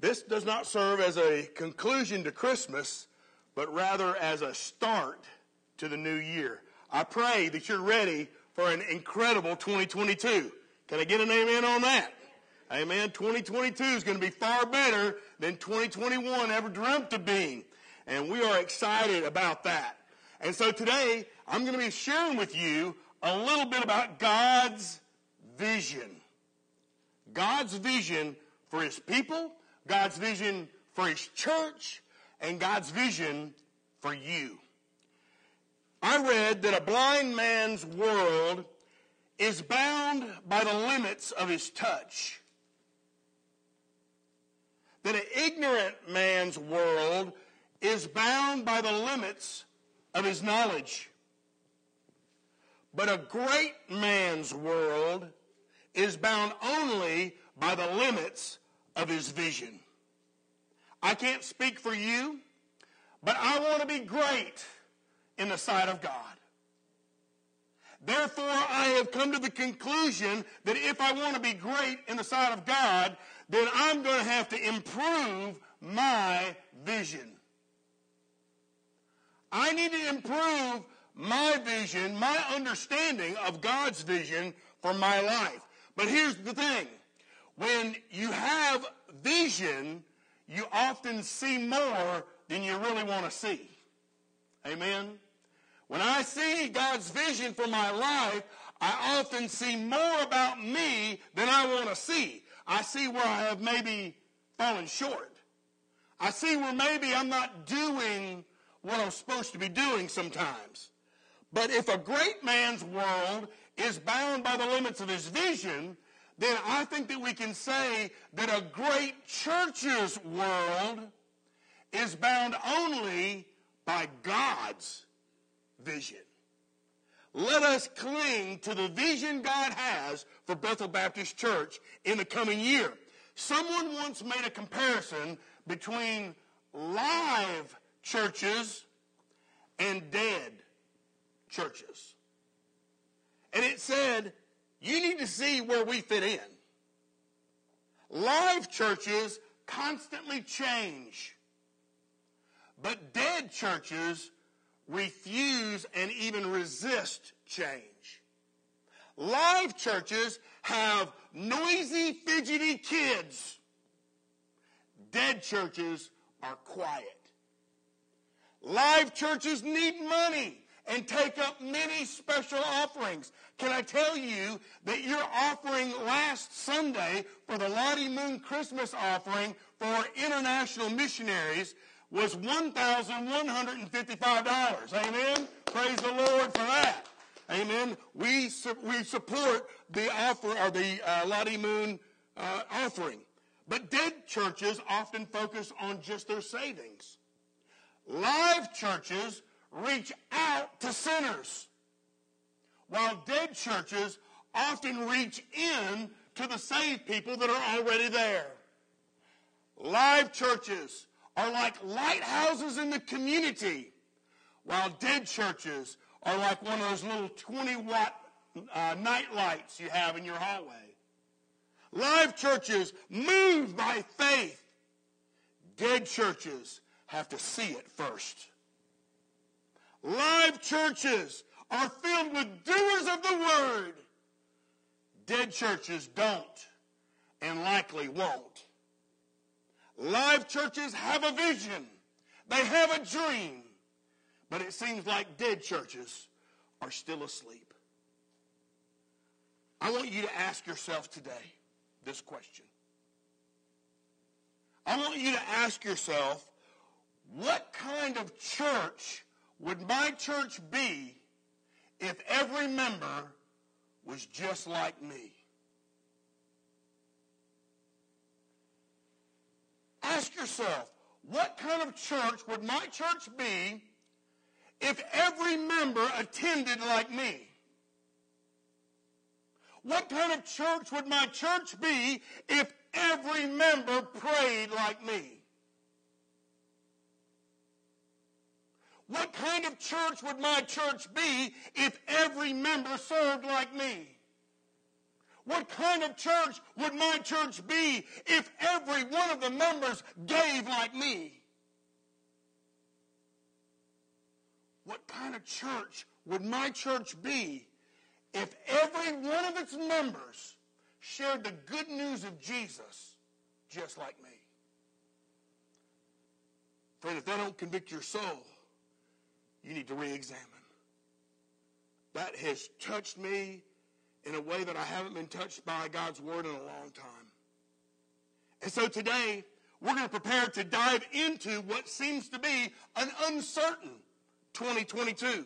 This does not serve as a conclusion to Christmas, but rather as a start to the new year. I pray that you're ready for an incredible 2022. Can I get an amen on that? Amen. 2022 is going to be far better than 2021 ever dreamt of being. And we are excited about that. And so today, I'm going to be sharing with you a little bit about God's vision. God's vision for his people, God's vision for his church, and God's vision for you. I read that a blind man's world is bound by the limits of his touch. That an ignorant man's world is bound by the limits of his knowledge. But a great man's world is bound only by the limits of his vision. I can't speak for you, but I want to be great in the sight of God. Therefore, I have come to the conclusion that if I want to be great in the sight of God, then I'm going to have to improve my vision. I need to improve my vision, my understanding of God's vision for my life. But here's the thing. When you have vision, you often see more than you really want to see. Amen? When I see God's vision for my life, I often see more about me than I want to see. I see where I have maybe fallen short. I see where maybe I'm not doing what I'm supposed to be doing sometimes. But if a great man's world is bound by the limits of his vision, then I think that we can say that a great church's world is bound only by God's vision. Let us cling to the vision God has for Bethel Baptist Church in the coming year. Someone once made a comparison between live churches and dead churches. And it said, you need to see where we fit in. Live churches constantly change, but dead churches refuse and even resist change. Live churches have noisy, fidgety kids. Dead churches are quiet. Live churches need money and take up many special offerings. Can I tell you that your offering last Sunday for the Lottie Moon Christmas offering for international missionaries was $1,155. Amen? Praise the Lord for that. Amen. We, su- we support the offer or the uh, Lottie Moon uh, offering. But dead churches often focus on just their savings. Live churches reach out to sinners, while dead churches often reach in to the saved people that are already there. Live churches are like lighthouses in the community, while dead churches are like one of those little 20 watt uh, night lights you have in your hallway. Live churches move by faith. Dead churches have to see it first. Live churches are filled with doers of the word. Dead churches don't and likely won't. Live churches have a vision. They have a dream. But it seems like dead churches are still asleep. I want you to ask yourself today this question. I want you to ask yourself, what kind of church would my church be if every member was just like me? Ask yourself, what kind of church would my church be if every member attended like me? What kind of church would my church be if every member prayed like me? What kind of church would my church be if every member served like me? what kind of church would my church be if every one of the members gave like me? What kind of church would my church be if every one of its members shared the good news of Jesus just like me? Friend, if that don't convict your soul, you need to re-examine. That has touched me in a way that I haven't been touched by God's word in a long time. And so today, we're going to prepare to dive into what seems to be an uncertain 2022.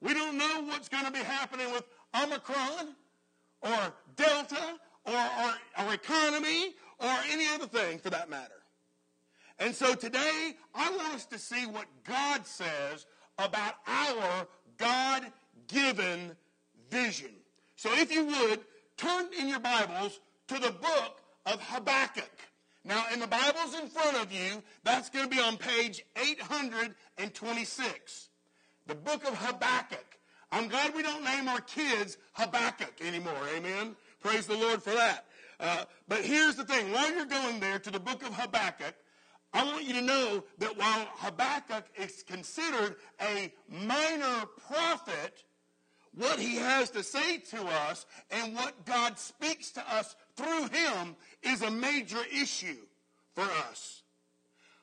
We don't know what's going to be happening with Omicron or Delta or our, our economy or any other thing for that matter. And so today, I want us to see what God says about our God given vision. So if you would, turn in your Bibles to the book of Habakkuk. Now, in the Bibles in front of you, that's going to be on page 826. The book of Habakkuk. I'm glad we don't name our kids Habakkuk anymore. Amen. Praise the Lord for that. Uh, but here's the thing. While you're going there to the book of Habakkuk, I want you to know that while Habakkuk is considered a minor prophet, what he has to say to us and what God speaks to us through him is a major issue for us.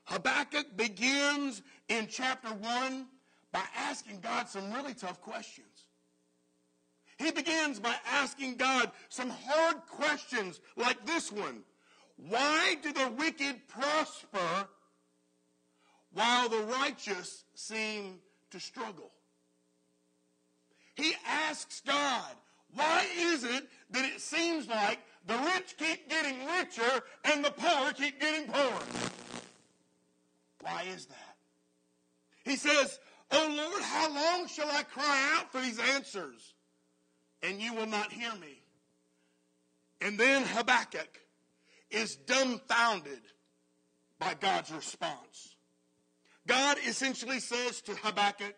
Habakkuk begins in chapter 1 by asking God some really tough questions. He begins by asking God some hard questions like this one. Why do the wicked prosper while the righteous seem to struggle? He asks God, why is it that it seems like the rich keep getting richer and the poor keep getting poorer? Why is that? He says, Oh Lord, how long shall I cry out for these answers? And you will not hear me. And then Habakkuk is dumbfounded by God's response. God essentially says to Habakkuk,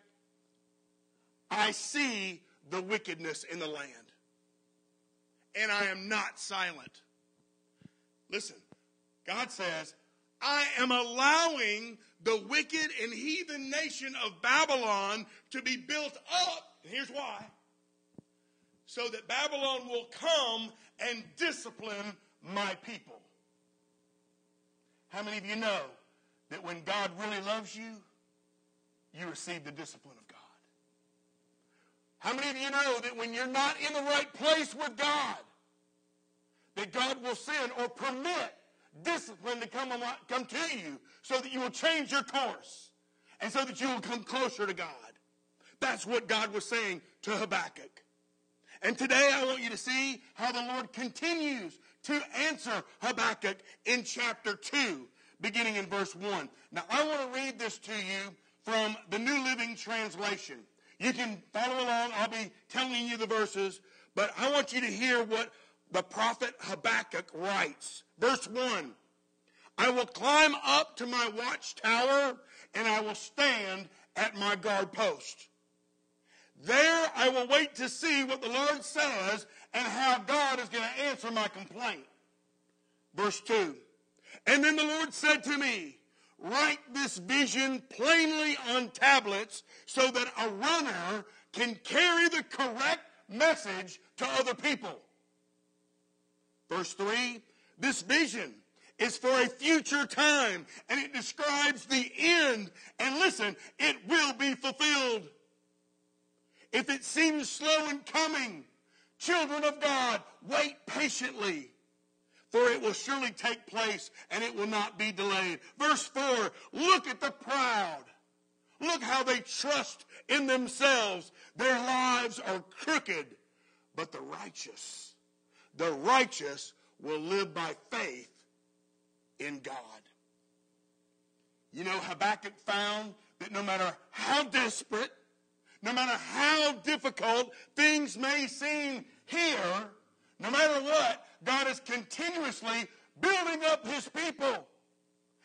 I see the wickedness in the land, and I am not silent. Listen, God says, I am allowing the wicked and heathen nation of Babylon to be built up. And here's why. So that Babylon will come and discipline my people. How many of you know that when God really loves you, you receive the discipline of God? How many of you know that when you're not in the right place with God, that God will send or permit discipline to come, come to you so that you will change your course and so that you will come closer to God? That's what God was saying to Habakkuk. And today I want you to see how the Lord continues to answer Habakkuk in chapter 2, beginning in verse 1. Now I want to read this to you from the New Living Translation. You can follow along. I'll be telling you the verses, but I want you to hear what the prophet Habakkuk writes. Verse 1 I will climb up to my watchtower and I will stand at my guard post. There I will wait to see what the Lord says and how God is going to answer my complaint. Verse 2 And then the Lord said to me, write this vision plainly on tablets so that a runner can carry the correct message to other people. Verse 3 this vision is for a future time and it describes the end. And listen, it will be fulfilled. If it seems slow in coming, children of God, wait patiently for it will surely take place and it will not be delayed. Verse 4 Look at the proud. Look how they trust in themselves. Their lives are crooked, but the righteous, the righteous will live by faith in God. You know, Habakkuk found that no matter how desperate, no matter how difficult things may seem here, no matter what, God is continuously building up his people.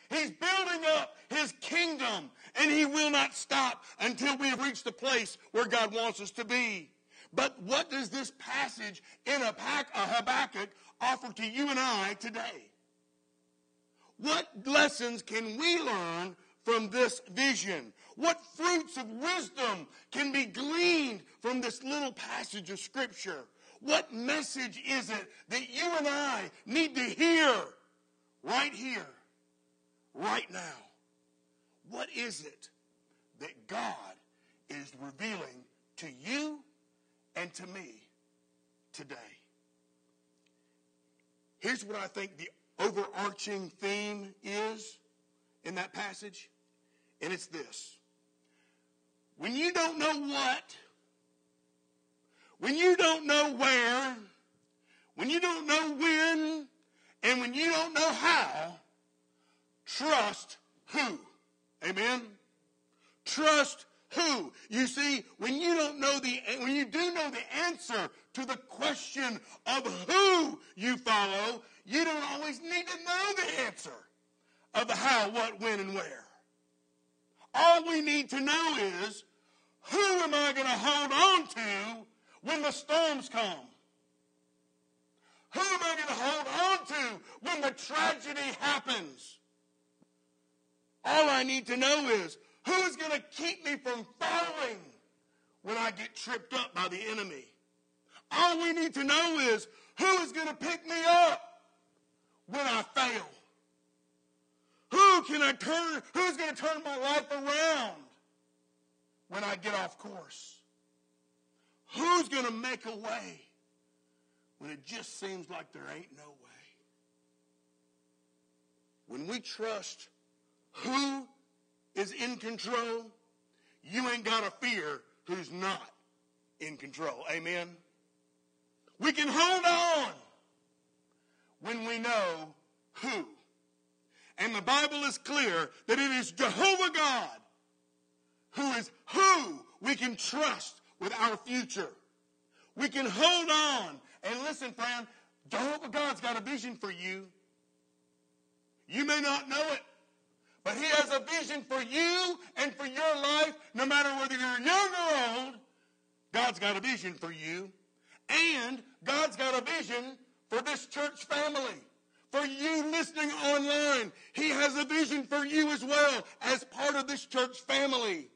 He's building up his kingdom, and he will not stop until we have reached the place where God wants us to be. But what does this passage in a uh, Habakkuk offer to you and I today? What lessons can we learn from this vision? What fruits of wisdom can be gleaned from this little passage of Scripture? What message is it that you and I need to hear right here, right now? What is it that God is revealing to you and to me today? Here's what I think the overarching theme is in that passage, and it's this. When you don't know what, when you don't know where, when you don't know when, and when you don't know how, trust who? Amen? Trust who? You see, when you don't know the, when you do know the answer to the question of who you follow, you don't always need to know the answer of the how, what, when, and where. All we need to know is who am I going to hold on to when the storms come? Who am I going to hold on to when the tragedy happens? All I need to know is who's going to keep me from falling when I get tripped up by the enemy. All we need to know is who is going to pick me up when I fail. Who can I turn? Who's going to turn my life around when I get off course? Who's going to make a way when it just seems like there ain't no way? When we trust who is in control, you ain't got to fear who's not in control. Amen? We can hold on when we know who. And the Bible is clear that it is Jehovah God who is who we can trust with our future. We can hold on. And listen, friend, Jehovah God's got a vision for you. You may not know it, but He has a vision for you and for your life, no matter whether you're young or old. God's got a vision for you. And God's got a vision for this church family. For you listening online, He has a vision for you as well as part of this church family.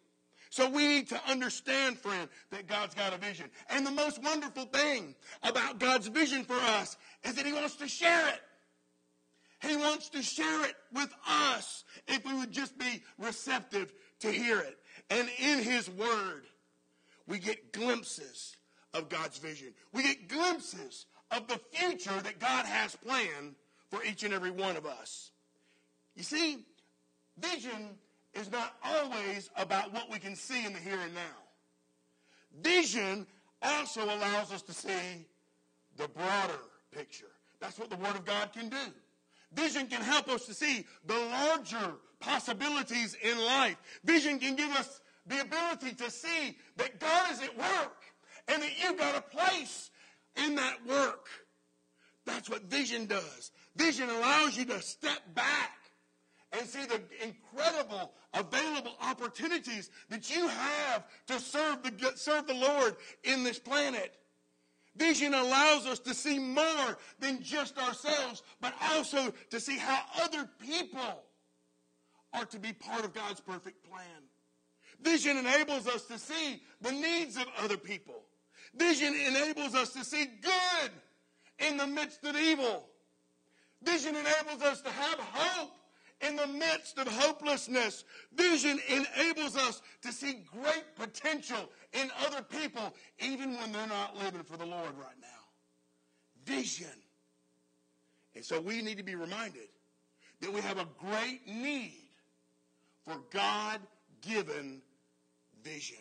So we need to understand, friend, that God's got a vision. And the most wonderful thing about God's vision for us is that He wants to share it. He wants to share it with us if we would just be receptive to hear it. And in His Word, we get glimpses of God's vision. We get glimpses of the future that God has planned for each and every one of us. You see, vision is not always about what we can see in the here and now. Vision also allows us to see the broader picture. That's what the Word of God can do. Vision can help us to see the larger possibilities in life. Vision can give us the ability to see that God is at work and that you've got a place in that work. That's what vision does. Vision allows you to step back and see the incredible available opportunities that you have to serve the, serve the Lord in this planet. Vision allows us to see more than just ourselves, but also to see how other people are to be part of God's perfect plan. Vision enables us to see the needs of other people. Vision enables us to see good in the midst of evil. Vision enables us to have hope in the midst of hopelessness. Vision enables us to see great potential in other people, even when they're not living for the Lord right now. Vision. And so we need to be reminded that we have a great need for God given vision.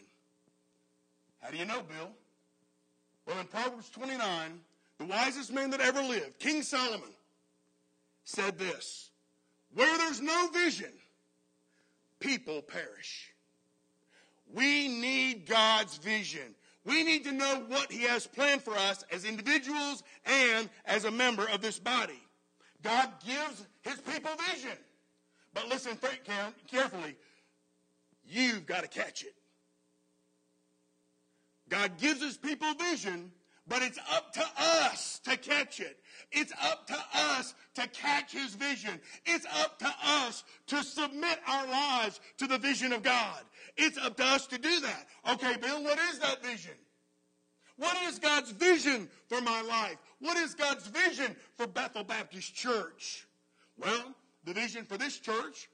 How do you know, Bill? Well, in Proverbs 29, the wisest man that ever lived, King Solomon, said this Where there's no vision, people perish. We need God's vision. We need to know what He has planned for us as individuals and as a member of this body. God gives His people vision. But listen carefully. You've got to catch it. God gives his people vision, but it's up to us to catch it. It's up to us to catch his vision. It's up to us to submit our lives to the vision of God. It's up to us to do that. Okay, Bill, what is that vision? What is God's vision for my life? What is God's vision for Bethel Baptist Church? Well, the vision for this church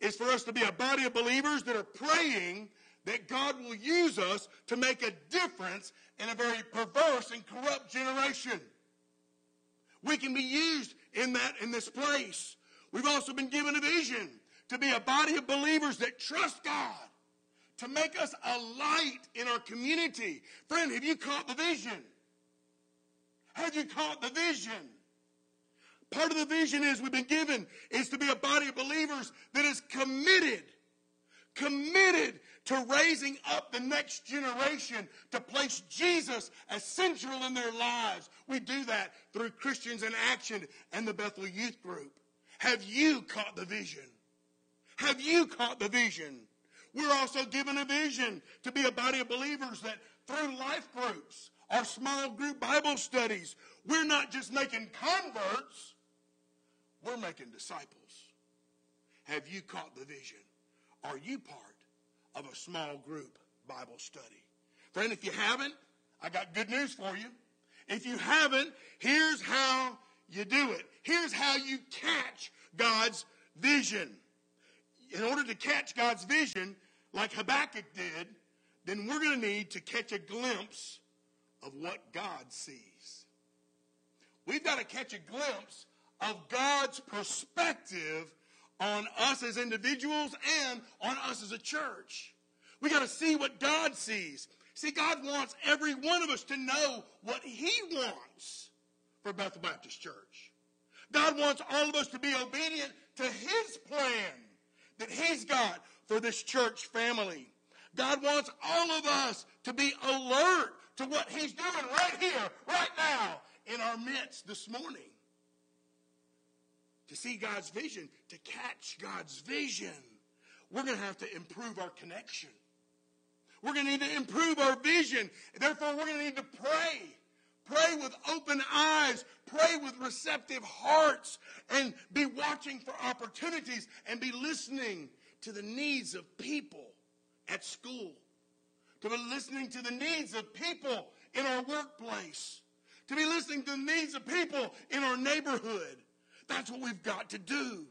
is for us to be a body of believers that are praying that God will use us to make a difference in a very perverse and corrupt generation. We can be used in that in this place. We've also been given a vision to be a body of believers that trust God, to make us a light in our community. Friend, have you caught the vision? Have you caught the vision? Part of the vision is we've been given is to be a body of believers that is committed, committed to raising up the next generation to place Jesus as central in their lives. We do that through Christians in Action and the Bethel Youth Group. Have you caught the vision? Have you caught the vision? We're also given a vision to be a body of believers that through life groups, our small group Bible studies, we're not just making converts, we're making disciples. Have you caught the vision? Are you part of a small group Bible study? Friend, if you haven't, I got good news for you. If you haven't, here's how you do it. Here's how you catch God's vision. In order to catch God's vision, like Habakkuk did, then we're going to need to catch a glimpse of what God sees. We've got to catch a glimpse of God's perspective on us as individuals and on us as a church. We got to see what God sees. See, God wants every one of us to know what He wants for Bethel Baptist Church. God wants all of us to be obedient to His plan that He's got for this church family. God wants all of us to be alert to what He's doing right here, right now, in our midst this morning to see God's vision, to catch God's vision, we're going to have to improve our connection. We're going to need to improve our vision. Therefore, we're going to need to pray. Pray with open eyes. Pray with receptive hearts. And be watching for opportunities and be listening to the needs of people at school. To be listening to the needs of people in our workplace. To be listening to the needs of people in our neighborhood. That's what we've got to do.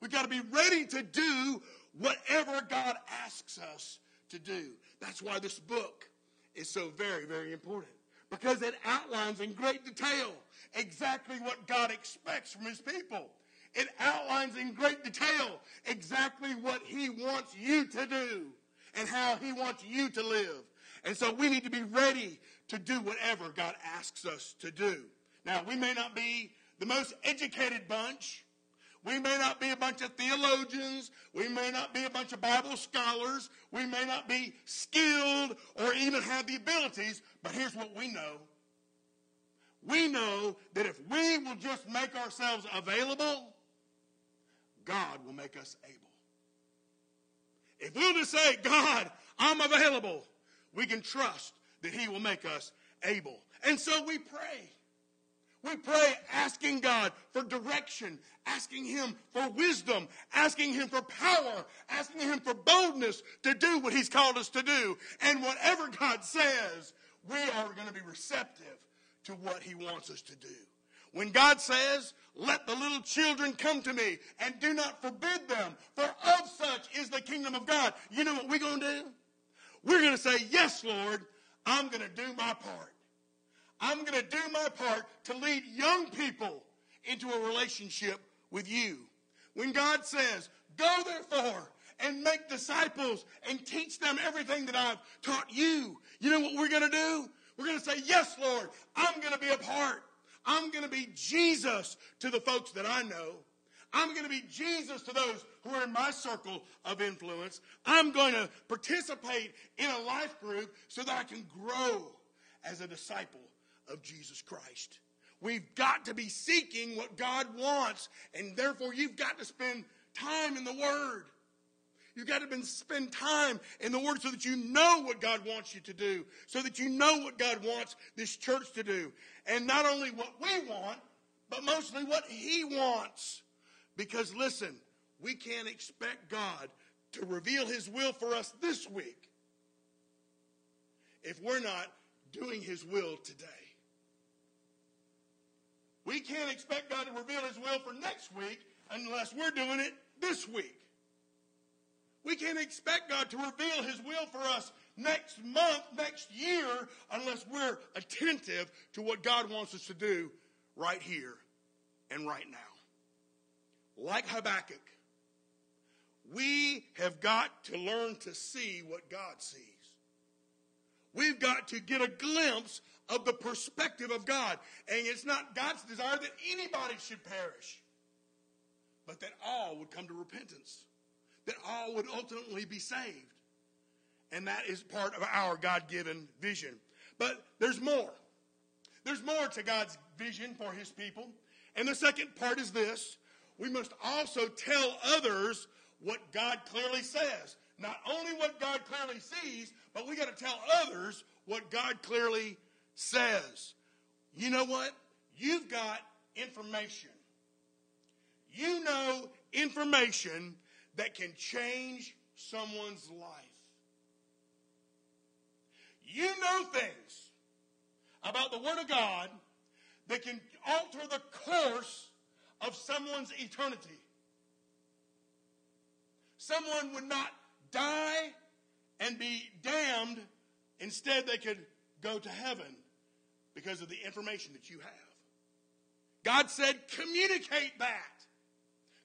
We've got to be ready to do whatever God asks us to do. That's why this book is so very, very important. Because it outlines in great detail exactly what God expects from his people. It outlines in great detail exactly what he wants you to do and how he wants you to live. And so we need to be ready to do whatever God asks us to do. Now, we may not be the most educated bunch. We may not be a bunch of theologians. We may not be a bunch of Bible scholars. We may not be skilled or even have the abilities, but here's what we know. We know that if we will just make ourselves available, God will make us able. If we'll just say, God, I'm available, we can trust that He will make us able. And so we pray. We pray asking God for direction, asking Him for wisdom, asking Him for power, asking Him for boldness to do what He's called us to do. And whatever God says, we are going to be receptive to what He wants us to do. When God says, let the little children come to me and do not forbid them, for of such is the kingdom of God. You know what we're going to do? We're going to say, yes, Lord, I'm going to do my part. I'm going to do my part to lead young people into a relationship with you. When God says, go therefore and make disciples and teach them everything that I've taught you, you know what we're going to do? We're going to say, yes, Lord, I'm going to be a part. I'm going to be Jesus to the folks that I know. I'm going to be Jesus to those who are in my circle of influence. I'm going to participate in a life group so that I can grow as a disciple of Jesus Christ. We've got to be seeking what God wants, and therefore you've got to spend time in the Word. You've got to spend time in the Word so that you know what God wants you to do, so that you know what God wants this church to do. And not only what we want, but mostly what He wants. Because listen, we can't expect God to reveal His will for us this week if we're not doing His will today. We can't expect God to reveal His will for next week unless we're doing it this week. We can't expect God to reveal His will for us next month, next year, unless we're attentive to what God wants us to do right here and right now. Like Habakkuk, we have got to learn to see what God sees. We've got to get a glimpse of the perspective of God. And it's not God's desire that anybody should perish, but that all would come to repentance, that all would ultimately be saved. And that is part of our God given vision. But there's more. There's more to God's vision for his people. And the second part is this we must also tell others what God clearly says. Not only what God clearly sees, but we got to tell others what God clearly says. You know what? You've got information. You know information that can change someone's life. You know things about the Word of God that can alter the course of someone's eternity. Someone would not die and be damned. Instead, they could go to heaven because of the information that you have. God said, communicate that.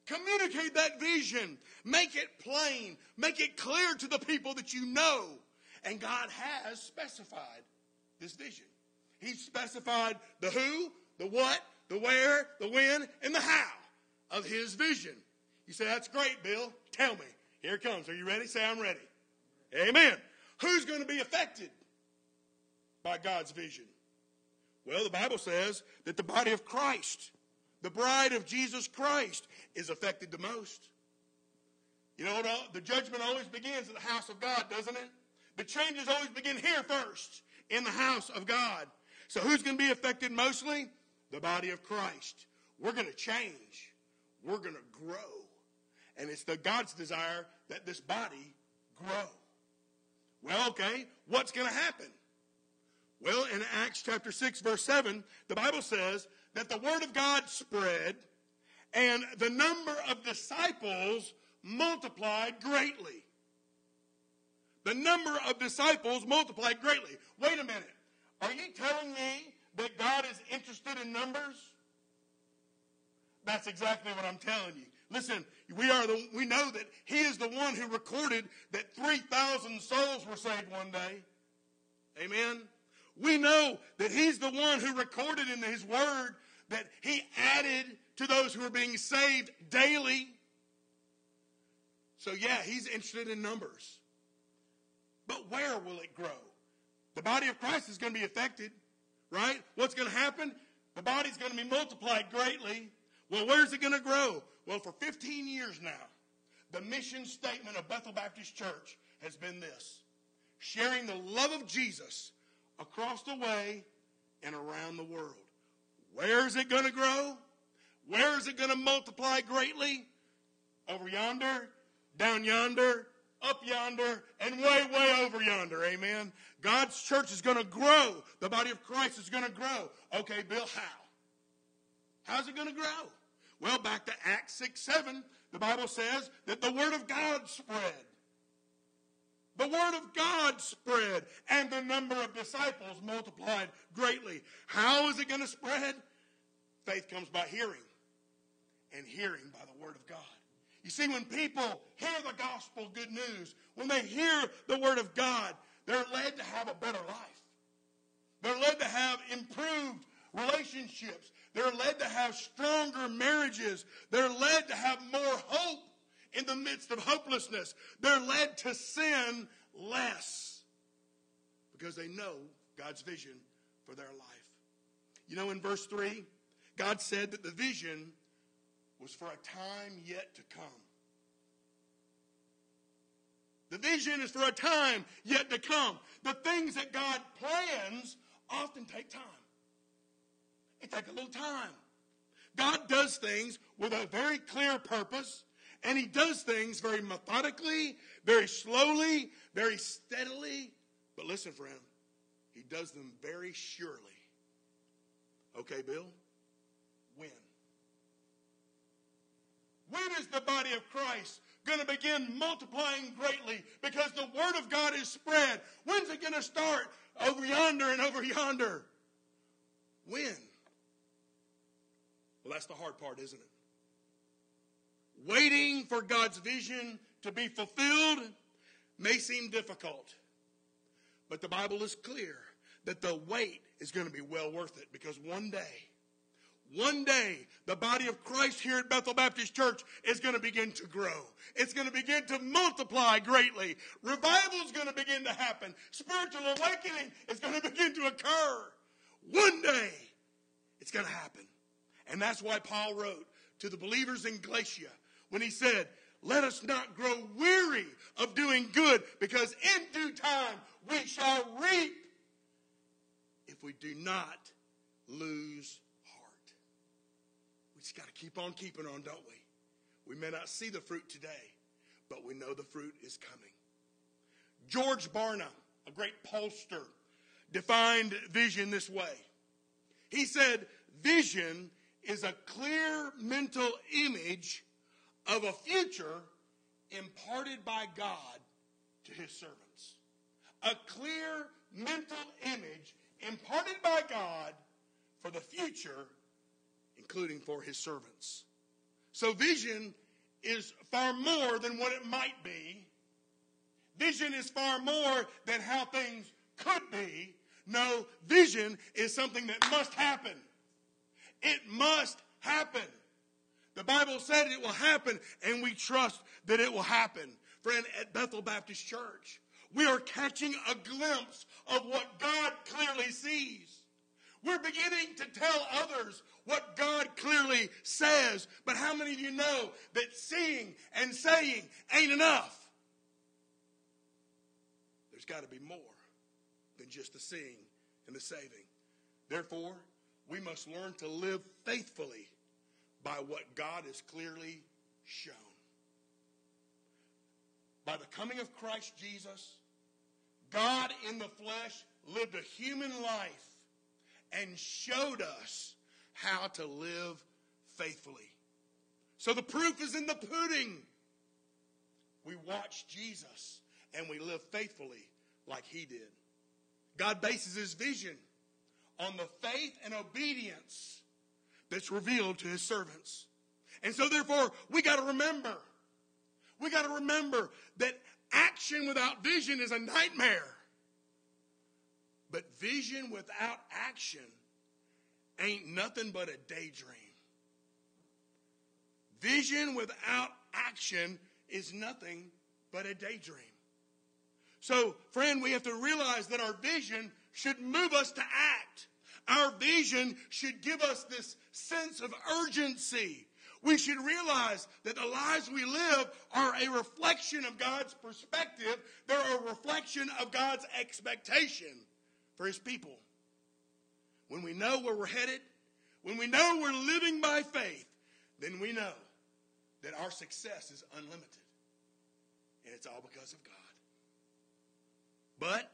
Communicate that vision. Make it plain. Make it clear to the people that you know. And God has specified this vision. He's specified the who, the what, the where, the when, and the how of his vision. You say, that's great, Bill. Tell me. Here it comes. Are you ready? Say, I'm ready. Amen. Who's going to be affected by God's vision? Well, the Bible says that the body of Christ, the bride of Jesus Christ, is affected the most. You know what? The judgment always begins at the house of God, doesn't it? The changes always begin here first, in the house of God. So who's going to be affected mostly? The body of Christ. We're going to change. We're going to grow. And it's the God's desire that this body grow. Well, okay, what's going to happen? Well, in Acts chapter 6, verse 7, the Bible says that the word of God spread and the number of disciples multiplied greatly. The number of disciples multiplied greatly. Wait a minute. Are you telling me that God is interested in numbers? That's exactly what I'm telling you. Listen, we are the, we know that he is the one who recorded that 3,000 souls were saved one day. Amen. We know that he's the one who recorded in his word that he added to those who are being saved daily. So yeah, he's interested in numbers. But where will it grow? The body of Christ is going to be affected, right? What's going to happen? The body's going to be multiplied greatly. Well, where's it going to grow? Well, for 15 years now, the mission statement of Bethel Baptist Church has been this sharing the love of Jesus across the way and around the world. Where is it going to grow? Where is it going to multiply greatly? Over yonder, down yonder, up yonder, and way, way over yonder. Amen. God's church is going to grow. The body of Christ is going to grow. Okay, Bill, how? How's it going to grow? Well, back to Acts 6 7, the Bible says that the Word of God spread. The Word of God spread, and the number of disciples multiplied greatly. How is it going to spread? Faith comes by hearing, and hearing by the Word of God. You see, when people hear the gospel good news, when they hear the Word of God, they're led to have a better life. They're led to have improved relationships. They're led to have stronger marriages. They're led to have more hope in the midst of hopelessness. They're led to sin less because they know God's vision for their life. You know, in verse 3, God said that the vision was for a time yet to come. The vision is for a time yet to come. The things that God plans often take time. It takes a little time. God does things with a very clear purpose, and He does things very methodically, very slowly, very steadily. But listen, friend, He does them very surely. Okay, Bill? When? When is the body of Christ going to begin multiplying greatly because the Word of God is spread? When's it going to start? Over yonder and over yonder. When? Well, that's the hard part, isn't it? Waiting for God's vision to be fulfilled may seem difficult, but the Bible is clear that the wait is going to be well worth it because one day, one day, the body of Christ here at Bethel Baptist Church is going to begin to grow. It's going to begin to multiply greatly. Revival is going to begin to happen. Spiritual awakening is going to begin to occur. One day, it's going to happen. And that's why Paul wrote to the believers in Galatia when he said, Let us not grow weary of doing good, because in due time we shall reap if we do not lose heart. we just got to keep on keeping on, don't we? We may not see the fruit today, but we know the fruit is coming. George Barna, a great pollster, defined vision this way. He said, Vision is a clear mental image of a future imparted by God to his servants. A clear mental image imparted by God for the future including for his servants. So vision is far more than what it might be. Vision is far more than how things could be. No, vision is something that must happen. It must happen. The Bible said it will happen, and we trust that it will happen. Friend, at Bethel Baptist Church, we are catching a glimpse of what God clearly sees. We're beginning to tell others what God clearly says. But how many of you know that seeing and saying ain't enough? There's got to be more than just the seeing and the saving. Therefore, we must learn to live faithfully by what God has clearly shown. By the coming of Christ Jesus, God in the flesh lived a human life and showed us how to live faithfully. So the proof is in the pudding. We watch Jesus and we live faithfully like he did. God bases his vision on the faith and obedience that's revealed to his servants. And so therefore, we got to remember. We got to remember that action without vision is a nightmare. But vision without action ain't nothing but a daydream. Vision without action is nothing but a daydream. So, friend, we have to realize that our vision should move us to act. Our vision should give us this sense of urgency. We should realize that the lives we live are a reflection of God's perspective. They're a reflection of God's expectation for his people. When we know where we're headed, when we know we're living by faith, then we know that our success is unlimited. And it's all because of God. But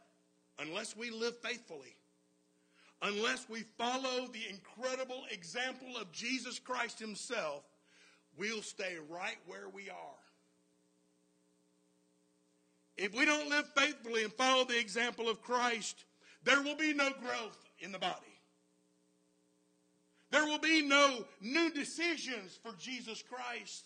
unless we live faithfully, unless we follow the incredible example of Jesus Christ Himself, we'll stay right where we are. If we don't live faithfully and follow the example of Christ, there will be no growth in the body. There will be no new decisions for Jesus Christ.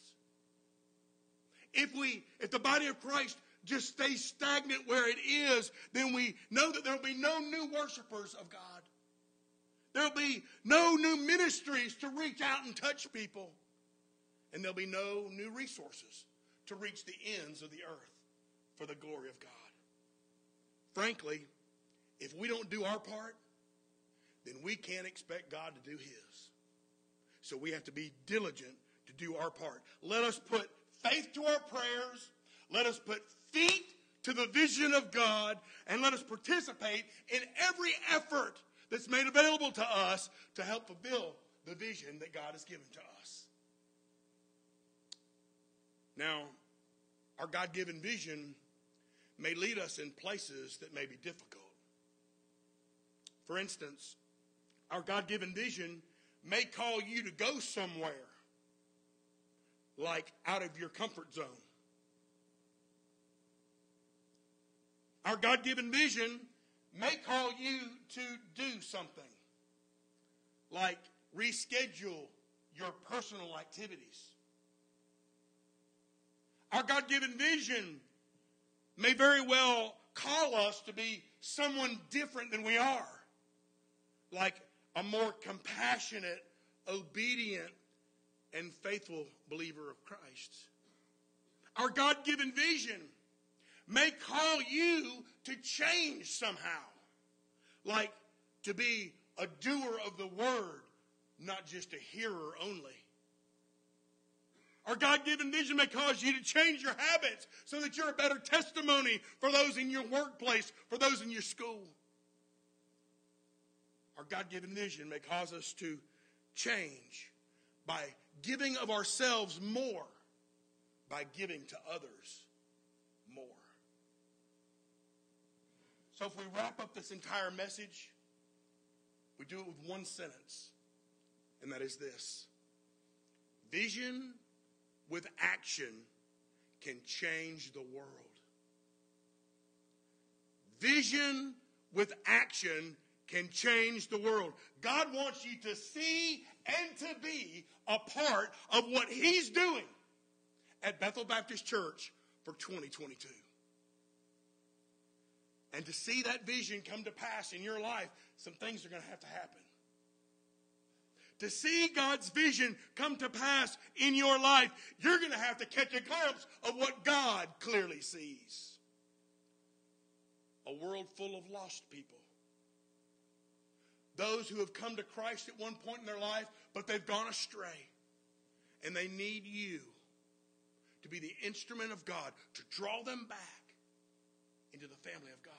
If we, if the body of Christ just stays stagnant where it is, then we know that there will be no new worshipers of God. There'll be no new ministries to reach out and touch people. And there'll be no new resources to reach the ends of the earth for the glory of God. Frankly, if we don't do our part, then we can't expect God to do his. So we have to be diligent to do our part. Let us put faith to our prayers. Let us put feet to the vision of God and let us participate in every effort that's made available to us to help fulfill the vision that God has given to us. Now, our God given vision may lead us in places that may be difficult. For instance, our God given vision may call you to go somewhere, like out of your comfort zone. Our God given vision may call you to do something, like reschedule your personal activities. Our God given vision may very well call us to be someone different than we are, like a more compassionate, obedient, and faithful believer of Christ. Our God given vision may call you to change somehow, like to be a doer of the word, not just a hearer only. Our God given vision may cause you to change your habits so that you're a better testimony for those in your workplace, for those in your school. Our God given vision may cause us to change by giving of ourselves more, by giving to others more. So if we wrap up this entire message, we do it with one sentence, and that is this Vision with action can change the world. Vision with action can change the world. God wants you to see and to be a part of what He's doing at Bethel Baptist Church for 2022. And to see that vision come to pass in your life, some things are going to have to happen. To see God's vision come to pass in your life, you're going to have to catch a glimpse of what God clearly sees. A world full of lost people. Those who have come to Christ at one point in their life, but they've gone astray. And they need you to be the instrument of God to draw them back into the family of God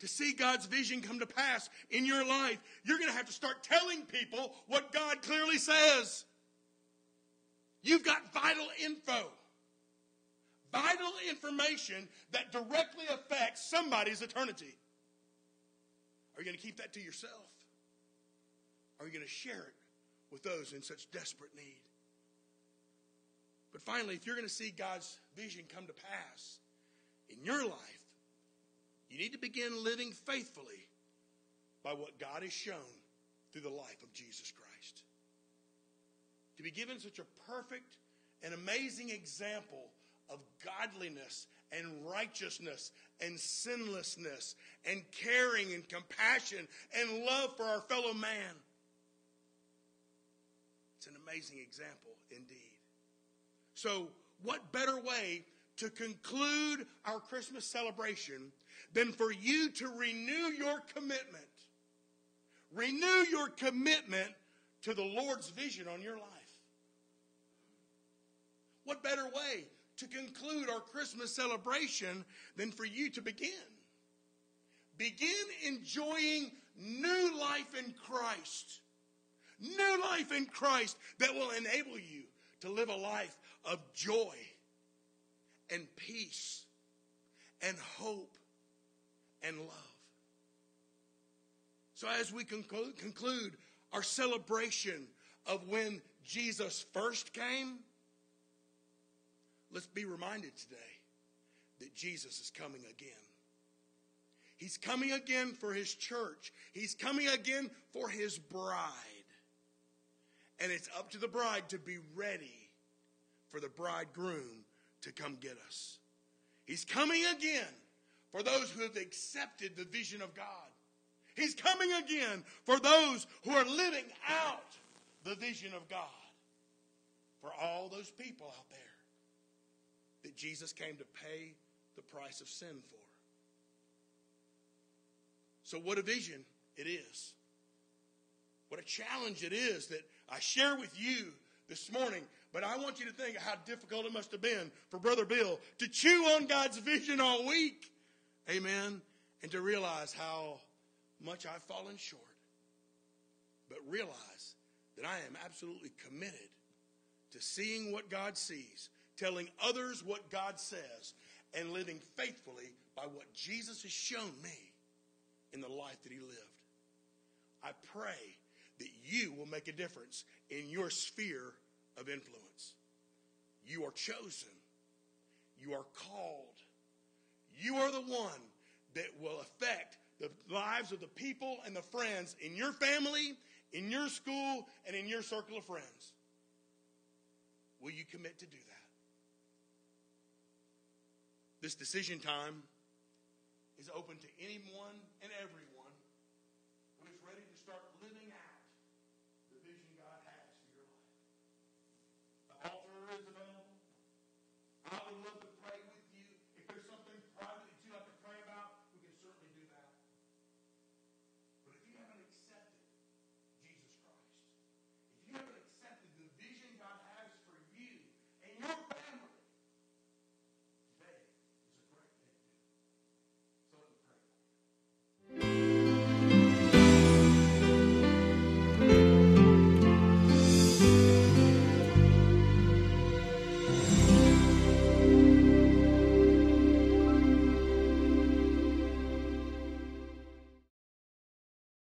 to see God's vision come to pass in your life, you're going to have to start telling people what God clearly says. You've got vital info, vital information that directly affects somebody's eternity. Are you going to keep that to yourself? Are you going to share it with those in such desperate need? But finally, if you're going to see God's vision come to pass in your life, you need to begin living faithfully by what God has shown through the life of Jesus Christ. To be given such a perfect and amazing example of godliness and righteousness and sinlessness and caring and compassion and love for our fellow man. It's an amazing example indeed. So, what better way to conclude our Christmas celebration than for you to renew your commitment. Renew your commitment to the Lord's vision on your life. What better way to conclude our Christmas celebration than for you to begin? Begin enjoying new life in Christ. New life in Christ that will enable you to live a life of joy and peace and hope and love. So, as we conclude our celebration of when Jesus first came, let's be reminded today that Jesus is coming again. He's coming again for his church. He's coming again for his bride. And it's up to the bride to be ready for the bridegroom to come get us. He's coming again for those who have accepted the vision of God. He's coming again for those who are living out the vision of God. For all those people out there that Jesus came to pay the price of sin for. So, what a vision it is. What a challenge it is that I share with you this morning, but I want you to think how difficult it must have been for Brother Bill to chew on God's vision all week. Amen. And to realize how much I've fallen short. But realize that I am absolutely committed to seeing what God sees, telling others what God says, and living faithfully by what Jesus has shown me in the life that he lived. I pray that you will make a difference in your sphere of influence. You are chosen. You are called. You are the one that will affect the lives of the people and the friends in your family, in your school, and in your circle of friends. Will you commit to do that? This decision time is open to anyone and everyone